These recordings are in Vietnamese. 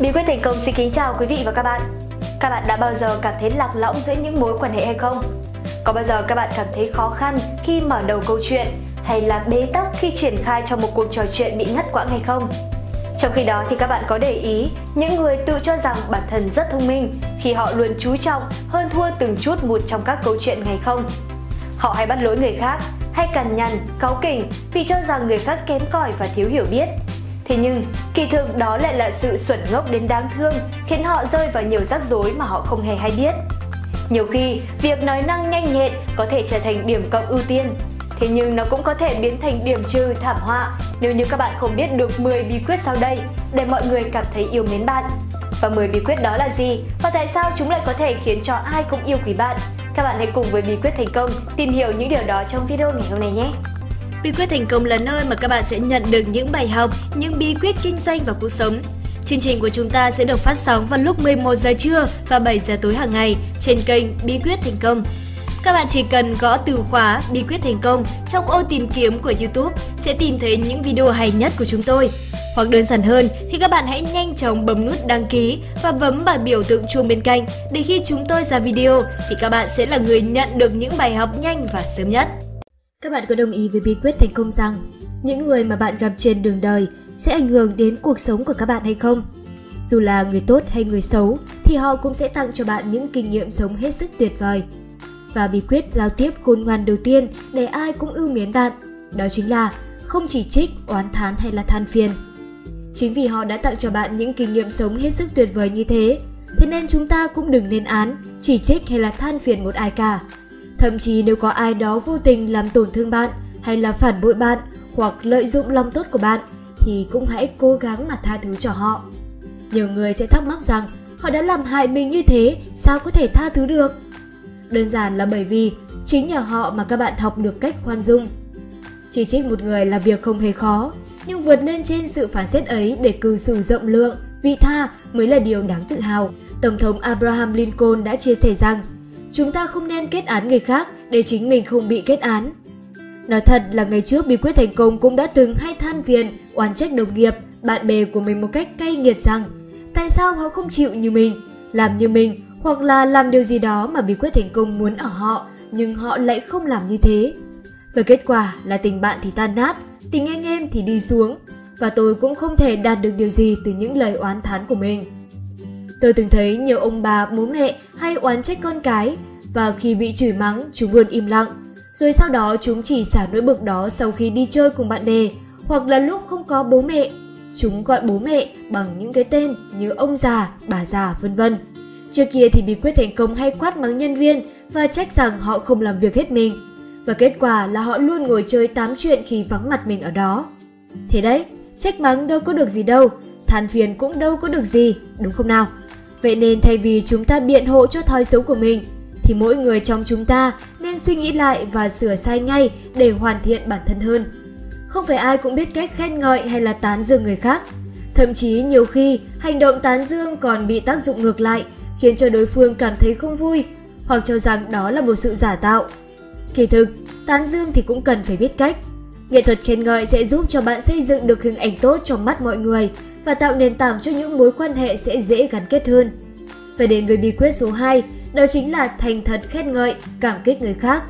Bí quyết thành công xin kính chào quý vị và các bạn. Các bạn đã bao giờ cảm thấy lạc lõng giữa những mối quan hệ hay không? Có bao giờ các bạn cảm thấy khó khăn khi mở đầu câu chuyện hay là bế tắc khi triển khai trong một cuộc trò chuyện bị ngắt quãng hay không? Trong khi đó thì các bạn có để ý những người tự cho rằng bản thân rất thông minh khi họ luôn chú trọng hơn thua từng chút một trong các câu chuyện hay không? Họ hay bắt lỗi người khác, hay cằn nhằn, cáu kỉnh vì cho rằng người khác kém cỏi và thiếu hiểu biết Thế nhưng, kỳ thực đó lại là sự xuẩn ngốc đến đáng thương, khiến họ rơi vào nhiều rắc rối mà họ không hề hay biết. Nhiều khi, việc nói năng nhanh nhẹn có thể trở thành điểm cộng ưu tiên, thế nhưng nó cũng có thể biến thành điểm trừ thảm họa nếu như các bạn không biết được 10 bí quyết sau đây để mọi người cảm thấy yêu mến bạn. Và 10 bí quyết đó là gì và tại sao chúng lại có thể khiến cho ai cũng yêu quý bạn? Các bạn hãy cùng với bí quyết thành công tìm hiểu những điều đó trong video ngày hôm nay nhé! Bí quyết thành công là nơi mà các bạn sẽ nhận được những bài học, những bí quyết kinh doanh và cuộc sống. Chương trình của chúng ta sẽ được phát sóng vào lúc 11 giờ trưa và 7 giờ tối hàng ngày trên kênh Bí quyết thành công. Các bạn chỉ cần gõ từ khóa bí quyết thành công trong ô tìm kiếm của YouTube sẽ tìm thấy những video hay nhất của chúng tôi. Hoặc đơn giản hơn thì các bạn hãy nhanh chóng bấm nút đăng ký và bấm vào biểu tượng chuông bên cạnh để khi chúng tôi ra video thì các bạn sẽ là người nhận được những bài học nhanh và sớm nhất. Các bạn có đồng ý với bí quyết thành công rằng những người mà bạn gặp trên đường đời sẽ ảnh hưởng đến cuộc sống của các bạn hay không? Dù là người tốt hay người xấu thì họ cũng sẽ tặng cho bạn những kinh nghiệm sống hết sức tuyệt vời. Và bí quyết giao tiếp khôn ngoan đầu tiên để ai cũng ưu mến bạn, đó chính là không chỉ trích, oán thán hay là than phiền. Chính vì họ đã tặng cho bạn những kinh nghiệm sống hết sức tuyệt vời như thế, thế nên chúng ta cũng đừng lên án, chỉ trích hay là than phiền một ai cả, Thậm chí nếu có ai đó vô tình làm tổn thương bạn hay là phản bội bạn hoặc lợi dụng lòng tốt của bạn thì cũng hãy cố gắng mà tha thứ cho họ. Nhiều người sẽ thắc mắc rằng họ đã làm hại mình như thế sao có thể tha thứ được? Đơn giản là bởi vì chính nhờ họ mà các bạn học được cách khoan dung. Chỉ trích một người là việc không hề khó, nhưng vượt lên trên sự phán xét ấy để cư xử rộng lượng, vị tha mới là điều đáng tự hào. Tổng thống Abraham Lincoln đã chia sẻ rằng chúng ta không nên kết án người khác để chính mình không bị kết án. Nói thật là ngày trước bí quyết thành công cũng đã từng hay than phiền, oán trách đồng nghiệp, bạn bè của mình một cách cay nghiệt rằng tại sao họ không chịu như mình, làm như mình hoặc là làm điều gì đó mà bí quyết thành công muốn ở họ nhưng họ lại không làm như thế. Và kết quả là tình bạn thì tan nát, tình anh em thì đi xuống và tôi cũng không thể đạt được điều gì từ những lời oán thán của mình. Tôi từng thấy nhiều ông bà, bố mẹ hay oán trách con cái và khi bị chửi mắng chúng luôn im lặng. Rồi sau đó chúng chỉ xả nỗi bực đó sau khi đi chơi cùng bạn bè hoặc là lúc không có bố mẹ. Chúng gọi bố mẹ bằng những cái tên như ông già, bà già vân vân. Trước kia thì bí quyết thành công hay quát mắng nhân viên và trách rằng họ không làm việc hết mình. Và kết quả là họ luôn ngồi chơi tám chuyện khi vắng mặt mình ở đó. Thế đấy, trách mắng đâu có được gì đâu, than phiền cũng đâu có được gì, đúng không nào? Vậy nên thay vì chúng ta biện hộ cho thói xấu của mình, thì mỗi người trong chúng ta nên suy nghĩ lại và sửa sai ngay để hoàn thiện bản thân hơn. Không phải ai cũng biết cách khen ngợi hay là tán dương người khác. Thậm chí nhiều khi hành động tán dương còn bị tác dụng ngược lại, khiến cho đối phương cảm thấy không vui hoặc cho rằng đó là một sự giả tạo. Kỳ thực, tán dương thì cũng cần phải biết cách. Nghệ thuật khen ngợi sẽ giúp cho bạn xây dựng được hình ảnh tốt trong mắt mọi người và tạo nền tảng cho những mối quan hệ sẽ dễ gắn kết hơn. Và đến với bí quyết số 2, đó chính là thành thật khen ngợi, cảm kích người khác.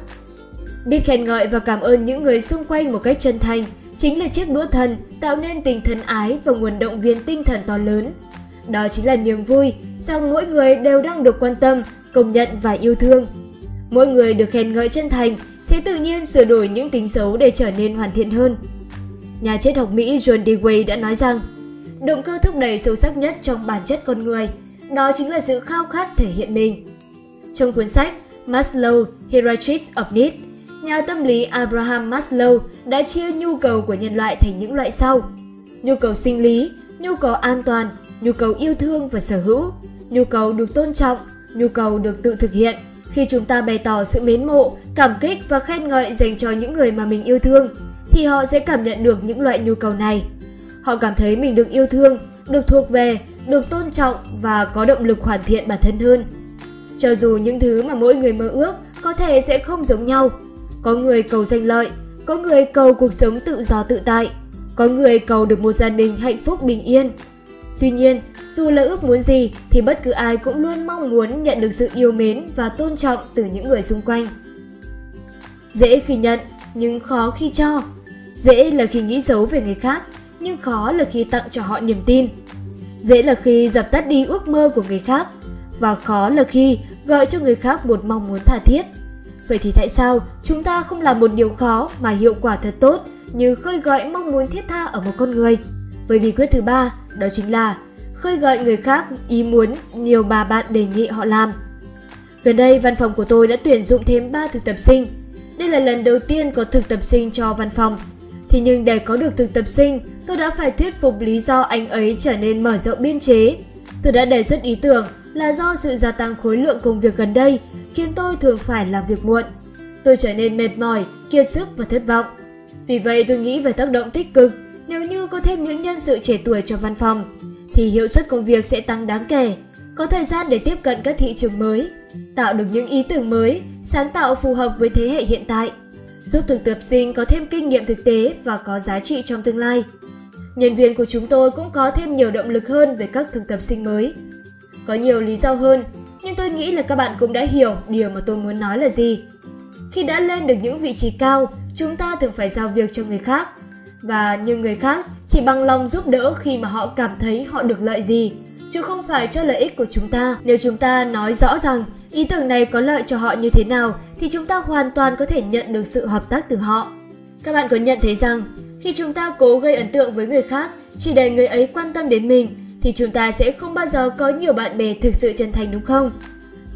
Biết khen ngợi và cảm ơn những người xung quanh một cách chân thành chính là chiếc đũa thần tạo nên tình thân ái và nguồn động viên tinh thần to lớn. Đó chính là niềm vui rằng mỗi người đều đang được quan tâm, công nhận và yêu thương. Mỗi người được khen ngợi chân thành sẽ tự nhiên sửa đổi những tính xấu để trở nên hoàn thiện hơn. Nhà triết học Mỹ John Dewey đã nói rằng, động cơ thúc đẩy sâu sắc nhất trong bản chất con người, đó chính là sự khao khát thể hiện mình. Trong cuốn sách Maslow Hierarchies of Needs, nhà tâm lý Abraham Maslow đã chia nhu cầu của nhân loại thành những loại sau. Nhu cầu sinh lý, nhu cầu an toàn, nhu cầu yêu thương và sở hữu, nhu cầu được tôn trọng, nhu cầu được tự thực hiện. Khi chúng ta bày tỏ sự mến mộ, cảm kích và khen ngợi dành cho những người mà mình yêu thương, thì họ sẽ cảm nhận được những loại nhu cầu này. Họ cảm thấy mình được yêu thương, được thuộc về, được tôn trọng và có động lực hoàn thiện bản thân hơn. Cho dù những thứ mà mỗi người mơ ước có thể sẽ không giống nhau. Có người cầu danh lợi, có người cầu cuộc sống tự do tự tại, có người cầu được một gia đình hạnh phúc bình yên. Tuy nhiên, dù là ước muốn gì thì bất cứ ai cũng luôn mong muốn nhận được sự yêu mến và tôn trọng từ những người xung quanh. Dễ khi nhận nhưng khó khi cho. Dễ là khi nghĩ xấu về người khác, nhưng khó là khi tặng cho họ niềm tin. Dễ là khi dập tắt đi ước mơ của người khác, và khó là khi gọi cho người khác một mong muốn tha thiết. Vậy thì tại sao chúng ta không làm một điều khó mà hiệu quả thật tốt như khơi gợi mong muốn thiết tha ở một con người? Với bí quyết thứ ba, đó chính là khơi gợi người khác ý muốn nhiều bà bạn đề nghị họ làm. Gần đây, văn phòng của tôi đã tuyển dụng thêm 3 thực tập sinh. Đây là lần đầu tiên có thực tập sinh cho văn phòng thế nhưng để có được thực tập sinh, tôi đã phải thuyết phục lý do anh ấy trở nên mở rộng biên chế. Tôi đã đề xuất ý tưởng là do sự gia tăng khối lượng công việc gần đây khiến tôi thường phải làm việc muộn. Tôi trở nên mệt mỏi, kiệt sức và thất vọng. Vì vậy tôi nghĩ về tác động tích cực nếu như có thêm những nhân sự trẻ tuổi cho văn phòng thì hiệu suất công việc sẽ tăng đáng kể, có thời gian để tiếp cận các thị trường mới, tạo được những ý tưởng mới, sáng tạo phù hợp với thế hệ hiện tại, giúp thực tập sinh có thêm kinh nghiệm thực tế và có giá trị trong tương lai. Nhân viên của chúng tôi cũng có thêm nhiều động lực hơn về các thực tập sinh mới. Có nhiều lý do hơn, nhưng tôi nghĩ là các bạn cũng đã hiểu điều mà tôi muốn nói là gì. Khi đã lên được những vị trí cao, chúng ta thường phải giao việc cho người khác và như người khác chỉ bằng lòng giúp đỡ khi mà họ cảm thấy họ được lợi gì chứ không phải cho lợi ích của chúng ta. Nếu chúng ta nói rõ rằng ý tưởng này có lợi cho họ như thế nào thì chúng ta hoàn toàn có thể nhận được sự hợp tác từ họ. Các bạn có nhận thấy rằng khi chúng ta cố gây ấn tượng với người khác chỉ để người ấy quan tâm đến mình thì chúng ta sẽ không bao giờ có nhiều bạn bè thực sự chân thành đúng không?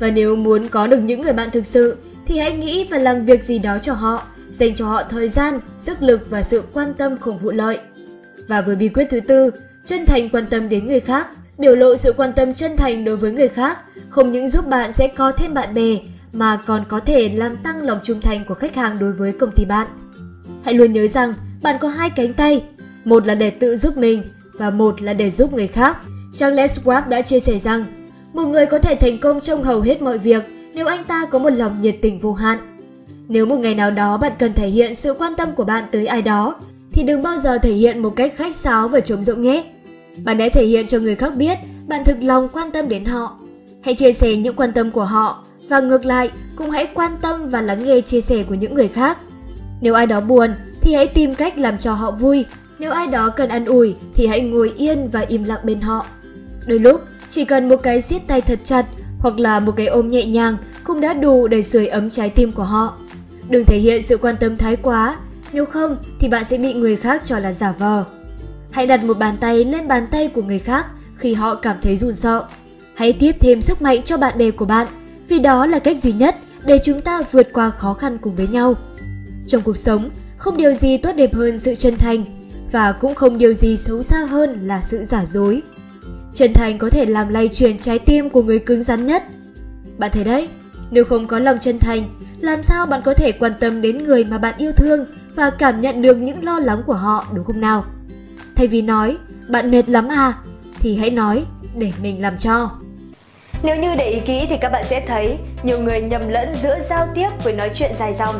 Và nếu muốn có được những người bạn thực sự thì hãy nghĩ và làm việc gì đó cho họ dành cho họ thời gian, sức lực và sự quan tâm không vụ lợi. Và với bí quyết thứ tư, chân thành quan tâm đến người khác, biểu lộ sự quan tâm chân thành đối với người khác không những giúp bạn sẽ có thêm bạn bè mà còn có thể làm tăng lòng trung thành của khách hàng đối với công ty bạn. Hãy luôn nhớ rằng bạn có hai cánh tay, một là để tự giúp mình và một là để giúp người khác. Charles Schwab đã chia sẻ rằng, một người có thể thành công trong hầu hết mọi việc nếu anh ta có một lòng nhiệt tình vô hạn. Nếu một ngày nào đó bạn cần thể hiện sự quan tâm của bạn tới ai đó, thì đừng bao giờ thể hiện một cách khách sáo và trống rỗng nhé. Bạn hãy thể hiện cho người khác biết bạn thực lòng quan tâm đến họ. Hãy chia sẻ những quan tâm của họ và ngược lại cũng hãy quan tâm và lắng nghe chia sẻ của những người khác. Nếu ai đó buồn thì hãy tìm cách làm cho họ vui. Nếu ai đó cần ăn ủi thì hãy ngồi yên và im lặng bên họ. Đôi lúc chỉ cần một cái siết tay thật chặt hoặc là một cái ôm nhẹ nhàng cũng đã đủ để sưởi ấm trái tim của họ. Đừng thể hiện sự quan tâm thái quá, nếu không thì bạn sẽ bị người khác cho là giả vờ. Hãy đặt một bàn tay lên bàn tay của người khác khi họ cảm thấy run sợ. Hãy tiếp thêm sức mạnh cho bạn bè của bạn, vì đó là cách duy nhất để chúng ta vượt qua khó khăn cùng với nhau. Trong cuộc sống, không điều gì tốt đẹp hơn sự chân thành và cũng không điều gì xấu xa hơn là sự giả dối. Chân thành có thể làm lay chuyển trái tim của người cứng rắn nhất. Bạn thấy đấy, nếu không có lòng chân thành làm sao bạn có thể quan tâm đến người mà bạn yêu thương và cảm nhận được những lo lắng của họ đúng không nào? Thay vì nói, bạn mệt lắm à, thì hãy nói để mình làm cho. Nếu như để ý kỹ thì các bạn sẽ thấy nhiều người nhầm lẫn giữa giao tiếp với nói chuyện dài dòng.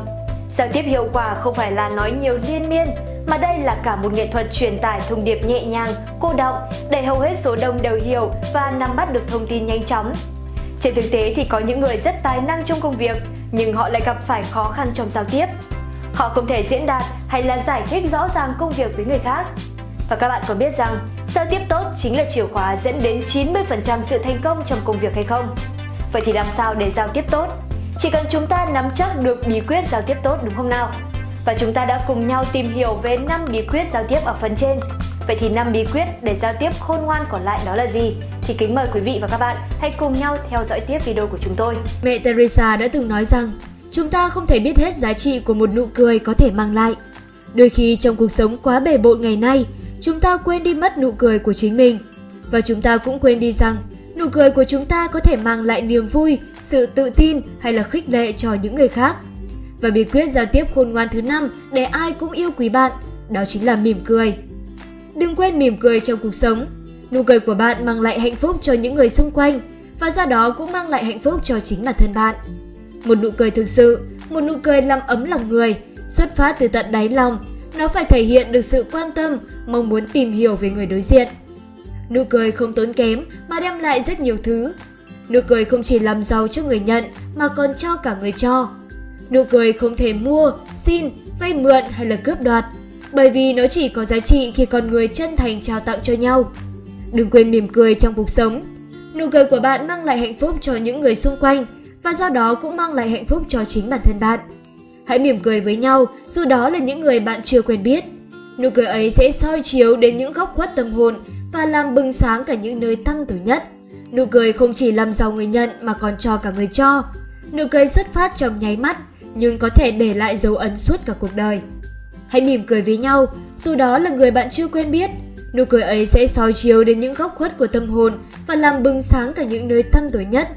Giao tiếp hiệu quả không phải là nói nhiều liên miên, mà đây là cả một nghệ thuật truyền tải thông điệp nhẹ nhàng, cô động để hầu hết số đông đều hiểu và nắm bắt được thông tin nhanh chóng. Trên thực tế thì có những người rất tài năng trong công việc, nhưng họ lại gặp phải khó khăn trong giao tiếp. Họ không thể diễn đạt hay là giải thích rõ ràng công việc với người khác. Và các bạn có biết rằng giao tiếp tốt chính là chìa khóa dẫn đến 90% sự thành công trong công việc hay không? Vậy thì làm sao để giao tiếp tốt? Chỉ cần chúng ta nắm chắc được bí quyết giao tiếp tốt đúng không nào? Và chúng ta đã cùng nhau tìm hiểu về 5 bí quyết giao tiếp ở phần trên. Vậy thì 5 bí quyết để giao tiếp khôn ngoan còn lại đó là gì? Thì kính mời quý vị và các bạn hãy cùng nhau theo dõi tiếp video của chúng tôi. Mẹ Teresa đã từng nói rằng, chúng ta không thể biết hết giá trị của một nụ cười có thể mang lại. Đôi khi trong cuộc sống quá bề bộn ngày nay, chúng ta quên đi mất nụ cười của chính mình. Và chúng ta cũng quên đi rằng, nụ cười của chúng ta có thể mang lại niềm vui, sự tự tin hay là khích lệ cho những người khác. Và bí quyết giao tiếp khôn ngoan thứ năm để ai cũng yêu quý bạn, đó chính là mỉm cười. Đừng quên mỉm cười trong cuộc sống. Nụ cười của bạn mang lại hạnh phúc cho những người xung quanh và do đó cũng mang lại hạnh phúc cho chính bản thân bạn. Một nụ cười thực sự, một nụ cười làm ấm lòng người, xuất phát từ tận đáy lòng, nó phải thể hiện được sự quan tâm, mong muốn tìm hiểu về người đối diện. Nụ cười không tốn kém mà đem lại rất nhiều thứ. Nụ cười không chỉ làm giàu cho người nhận mà còn cho cả người cho. Nụ cười không thể mua, xin, vay mượn hay là cướp đoạt, bởi vì nó chỉ có giá trị khi con người chân thành trao tặng cho nhau. Đừng quên mỉm cười trong cuộc sống. Nụ cười của bạn mang lại hạnh phúc cho những người xung quanh và do đó cũng mang lại hạnh phúc cho chính bản thân bạn. Hãy mỉm cười với nhau dù đó là những người bạn chưa quen biết. Nụ cười ấy sẽ soi chiếu đến những góc khuất tâm hồn và làm bừng sáng cả những nơi tăng tử nhất. Nụ cười không chỉ làm giàu người nhận mà còn cho cả người cho. Nụ cười xuất phát trong nháy mắt nhưng có thể để lại dấu ấn suốt cả cuộc đời. Hãy mỉm cười với nhau, dù đó là người bạn chưa quen biết. Nụ cười ấy sẽ soi chiếu đến những góc khuất của tâm hồn và làm bừng sáng cả những nơi tăm tối nhất.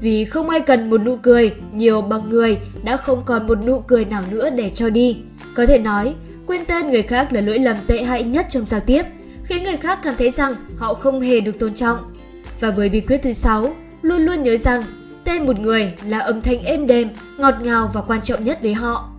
Vì không ai cần một nụ cười nhiều bằng người đã không còn một nụ cười nào nữa để cho đi. Có thể nói, quên tên người khác là lỗi lầm tệ hại nhất trong giao tiếp, khiến người khác cảm thấy rằng họ không hề được tôn trọng. Và với bí quyết thứ 6, luôn luôn nhớ rằng tên một người là âm thanh êm đềm, ngọt ngào và quan trọng nhất với họ.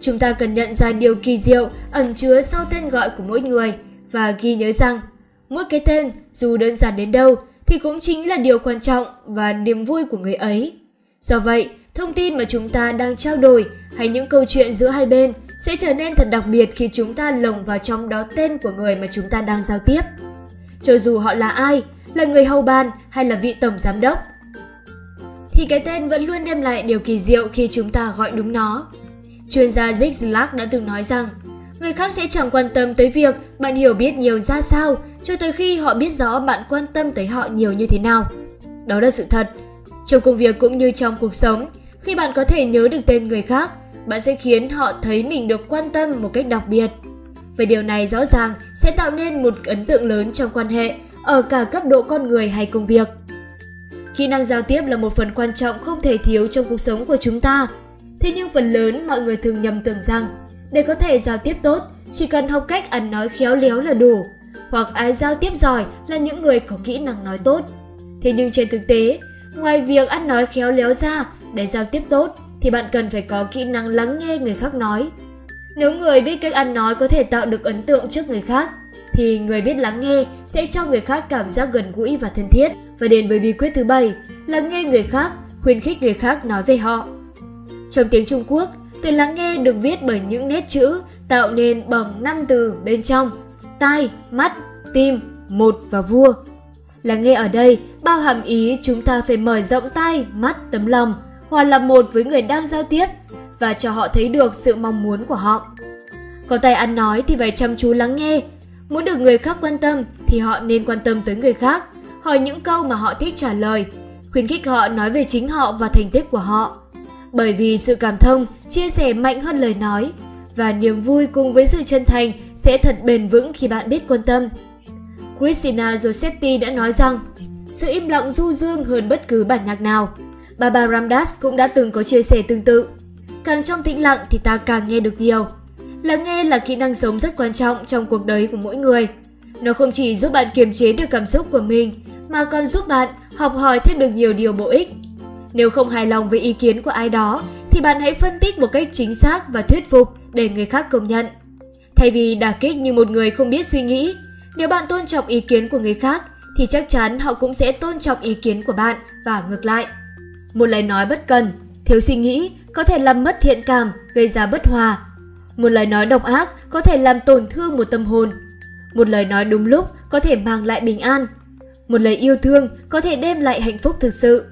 Chúng ta cần nhận ra điều kỳ diệu ẩn chứa sau tên gọi của mỗi người và ghi nhớ rằng mỗi cái tên dù đơn giản đến đâu thì cũng chính là điều quan trọng và niềm vui của người ấy. Do vậy, thông tin mà chúng ta đang trao đổi hay những câu chuyện giữa hai bên sẽ trở nên thật đặc biệt khi chúng ta lồng vào trong đó tên của người mà chúng ta đang giao tiếp. Cho dù họ là ai, là người hầu ban hay là vị tổng giám đốc, thì cái tên vẫn luôn đem lại điều kỳ diệu khi chúng ta gọi đúng nó. Chuyên gia Zig Ziglar đã từng nói rằng, người khác sẽ chẳng quan tâm tới việc bạn hiểu biết nhiều ra sao cho tới khi họ biết rõ bạn quan tâm tới họ nhiều như thế nào. Đó là sự thật. Trong công việc cũng như trong cuộc sống, khi bạn có thể nhớ được tên người khác, bạn sẽ khiến họ thấy mình được quan tâm một cách đặc biệt. Về điều này rõ ràng sẽ tạo nên một ấn tượng lớn trong quan hệ ở cả cấp độ con người hay công việc. Kỹ năng giao tiếp là một phần quan trọng không thể thiếu trong cuộc sống của chúng ta. Thế nhưng phần lớn mọi người thường nhầm tưởng rằng để có thể giao tiếp tốt, chỉ cần học cách ăn nói khéo léo là đủ, hoặc ai giao tiếp giỏi là những người có kỹ năng nói tốt. Thế nhưng trên thực tế, ngoài việc ăn nói khéo léo ra, để giao tiếp tốt thì bạn cần phải có kỹ năng lắng nghe người khác nói. Nếu người biết cách ăn nói có thể tạo được ấn tượng trước người khác, thì người biết lắng nghe sẽ cho người khác cảm giác gần gũi và thân thiết. Và đến với bí quyết thứ bảy, lắng nghe người khác, khuyến khích người khác nói về họ. Trong tiếng Trung Quốc, từ lắng nghe được viết bởi những nét chữ tạo nên bằng năm từ bên trong tai, mắt, tim, một và vua. Lắng nghe ở đây bao hàm ý chúng ta phải mở rộng tai, mắt, tấm lòng, hòa làm một với người đang giao tiếp và cho họ thấy được sự mong muốn của họ. Có tay ăn nói thì phải chăm chú lắng nghe. Muốn được người khác quan tâm thì họ nên quan tâm tới người khác, hỏi những câu mà họ thích trả lời, khuyến khích họ nói về chính họ và thành tích của họ. Bởi vì sự cảm thông, chia sẻ mạnh hơn lời nói và niềm vui cùng với sự chân thành sẽ thật bền vững khi bạn biết quan tâm. Christina Rossetti đã nói rằng, sự im lặng du dương hơn bất cứ bản nhạc nào. Baba Ramdas cũng đã từng có chia sẻ tương tự. Càng trong tĩnh lặng thì ta càng nghe được nhiều. Lắng nghe là kỹ năng sống rất quan trọng trong cuộc đời của mỗi người. Nó không chỉ giúp bạn kiềm chế được cảm xúc của mình, mà còn giúp bạn học hỏi thêm được nhiều điều bổ ích. Nếu không hài lòng với ý kiến của ai đó, thì bạn hãy phân tích một cách chính xác và thuyết phục để người khác công nhận. Thay vì đả kích như một người không biết suy nghĩ, nếu bạn tôn trọng ý kiến của người khác thì chắc chắn họ cũng sẽ tôn trọng ý kiến của bạn và ngược lại. Một lời nói bất cần, thiếu suy nghĩ có thể làm mất thiện cảm, gây ra bất hòa. Một lời nói độc ác có thể làm tổn thương một tâm hồn. Một lời nói đúng lúc có thể mang lại bình an. Một lời yêu thương có thể đem lại hạnh phúc thực sự.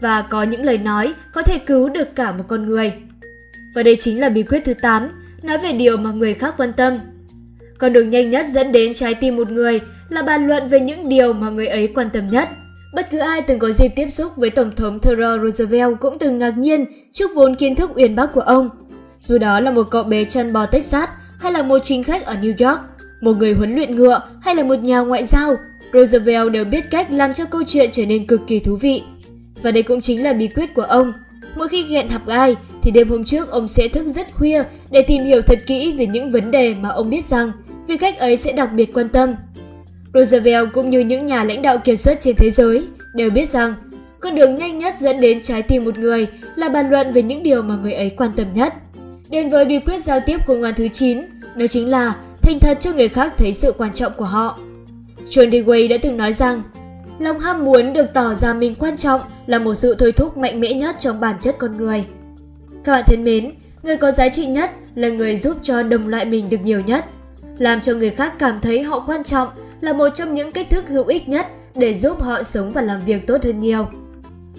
Và có những lời nói có thể cứu được cả một con người. Và đây chính là bí quyết thứ 8 nói về điều mà người khác quan tâm. Con đường nhanh nhất dẫn đến trái tim một người là bàn luận về những điều mà người ấy quan tâm nhất. Bất cứ ai từng có dịp tiếp xúc với Tổng thống Theodore Roosevelt cũng từng ngạc nhiên trước vốn kiến thức uyên bác của ông. Dù đó là một cậu bé chăn bò Texas hay là một chính khách ở New York, một người huấn luyện ngựa hay là một nhà ngoại giao, Roosevelt đều biết cách làm cho câu chuyện trở nên cực kỳ thú vị. Và đây cũng chính là bí quyết của ông – Mỗi khi hẹn gặp ai thì đêm hôm trước ông sẽ thức rất khuya để tìm hiểu thật kỹ về những vấn đề mà ông biết rằng vị khách ấy sẽ đặc biệt quan tâm. Roosevelt cũng như những nhà lãnh đạo kiệt xuất trên thế giới đều biết rằng con đường nhanh nhất dẫn đến trái tim một người là bàn luận về những điều mà người ấy quan tâm nhất. Đến với bí quyết giao tiếp khôn ngoan thứ 9, đó chính là thành thật cho người khác thấy sự quan trọng của họ. John Dewey đã từng nói rằng lòng ham muốn được tỏ ra mình quan trọng là một sự thôi thúc mạnh mẽ nhất trong bản chất con người. Các bạn thân mến, người có giá trị nhất là người giúp cho đồng loại mình được nhiều nhất. Làm cho người khác cảm thấy họ quan trọng là một trong những cách thức hữu ích nhất để giúp họ sống và làm việc tốt hơn nhiều.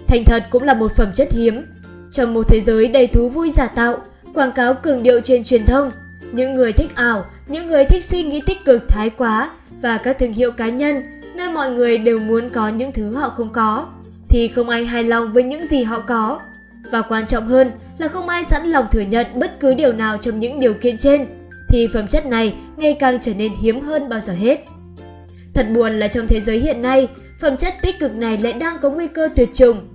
Thành thật cũng là một phẩm chất hiếm. Trong một thế giới đầy thú vui giả tạo, quảng cáo cường điệu trên truyền thông, những người thích ảo, những người thích suy nghĩ tích cực thái quá và các thương hiệu cá nhân nơi mọi người đều muốn có những thứ họ không có thì không ai hài lòng với những gì họ có và quan trọng hơn là không ai sẵn lòng thừa nhận bất cứ điều nào trong những điều kiện trên thì phẩm chất này ngày càng trở nên hiếm hơn bao giờ hết. Thật buồn là trong thế giới hiện nay, phẩm chất tích cực này lại đang có nguy cơ tuyệt chủng.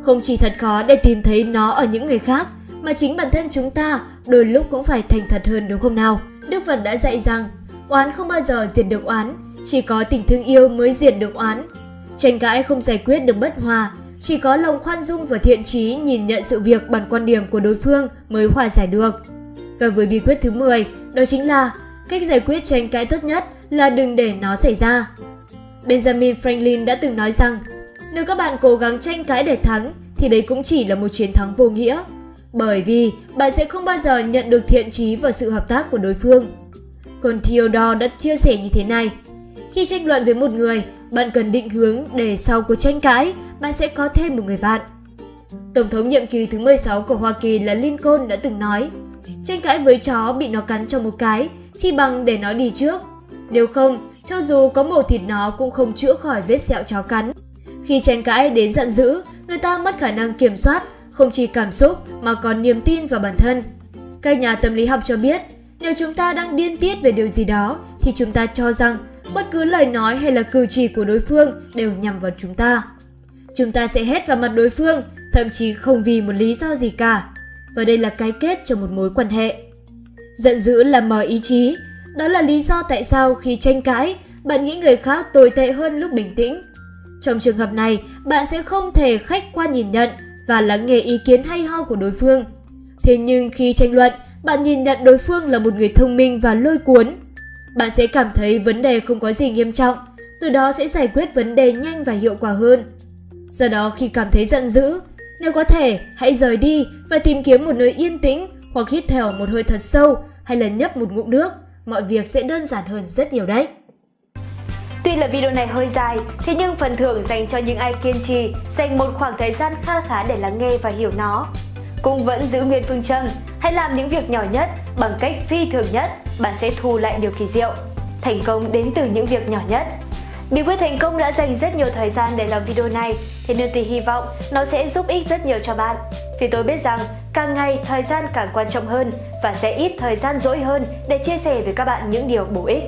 Không chỉ thật khó để tìm thấy nó ở những người khác, mà chính bản thân chúng ta đôi lúc cũng phải thành thật hơn đúng không nào? Đức Phật đã dạy rằng, oán không bao giờ diệt được oán, chỉ có tình thương yêu mới diệt được oán. Tranh cãi không giải quyết được bất hòa, chỉ có lòng khoan dung và thiện trí nhìn nhận sự việc bằng quan điểm của đối phương mới hòa giải được. Và với bí quyết thứ 10, đó chính là cách giải quyết tranh cãi tốt nhất là đừng để nó xảy ra. Benjamin Franklin đã từng nói rằng, nếu các bạn cố gắng tranh cãi để thắng thì đấy cũng chỉ là một chiến thắng vô nghĩa, bởi vì bạn sẽ không bao giờ nhận được thiện trí và sự hợp tác của đối phương. Còn Theodore đã chia sẻ như thế này, khi tranh luận với một người, bạn cần định hướng để sau cuộc tranh cãi, bạn sẽ có thêm một người bạn. Tổng thống nhiệm kỳ thứ 16 của Hoa Kỳ là Lincoln đã từng nói, tranh cãi với chó bị nó cắn cho một cái, chi bằng để nó đi trước. Nếu không, cho dù có mổ thịt nó cũng không chữa khỏi vết sẹo chó cắn. Khi tranh cãi đến giận dữ, người ta mất khả năng kiểm soát, không chỉ cảm xúc mà còn niềm tin vào bản thân. Các nhà tâm lý học cho biết, nếu chúng ta đang điên tiết về điều gì đó thì chúng ta cho rằng bất cứ lời nói hay là cử chỉ của đối phương đều nhằm vào chúng ta. Chúng ta sẽ hét vào mặt đối phương, thậm chí không vì một lý do gì cả. Và đây là cái kết cho một mối quan hệ. Giận dữ là mờ ý chí, đó là lý do tại sao khi tranh cãi, bạn nghĩ người khác tồi tệ hơn lúc bình tĩnh. Trong trường hợp này, bạn sẽ không thể khách quan nhìn nhận và lắng nghe ý kiến hay ho của đối phương. Thế nhưng khi tranh luận, bạn nhìn nhận đối phương là một người thông minh và lôi cuốn. Bạn sẽ cảm thấy vấn đề không có gì nghiêm trọng, từ đó sẽ giải quyết vấn đề nhanh và hiệu quả hơn. Do đó khi cảm thấy giận dữ, nếu có thể hãy rời đi và tìm kiếm một nơi yên tĩnh hoặc hít thở một hơi thật sâu hay là nhấp một ngụm nước, mọi việc sẽ đơn giản hơn rất nhiều đấy. Tuy là video này hơi dài, thế nhưng phần thưởng dành cho những ai kiên trì, dành một khoảng thời gian kha khá để lắng nghe và hiểu nó. Cũng vẫn giữ nguyên phương châm, hãy làm những việc nhỏ nhất bằng cách phi thường nhất, bạn sẽ thu lại điều kỳ diệu. Thành công đến từ những việc nhỏ nhất. Bí quyết thành công đã dành rất nhiều thời gian để làm video này, thế nên tôi hy vọng nó sẽ giúp ích rất nhiều cho bạn. Vì tôi biết rằng càng ngày thời gian càng quan trọng hơn và sẽ ít thời gian dỗi hơn để chia sẻ với các bạn những điều bổ ích.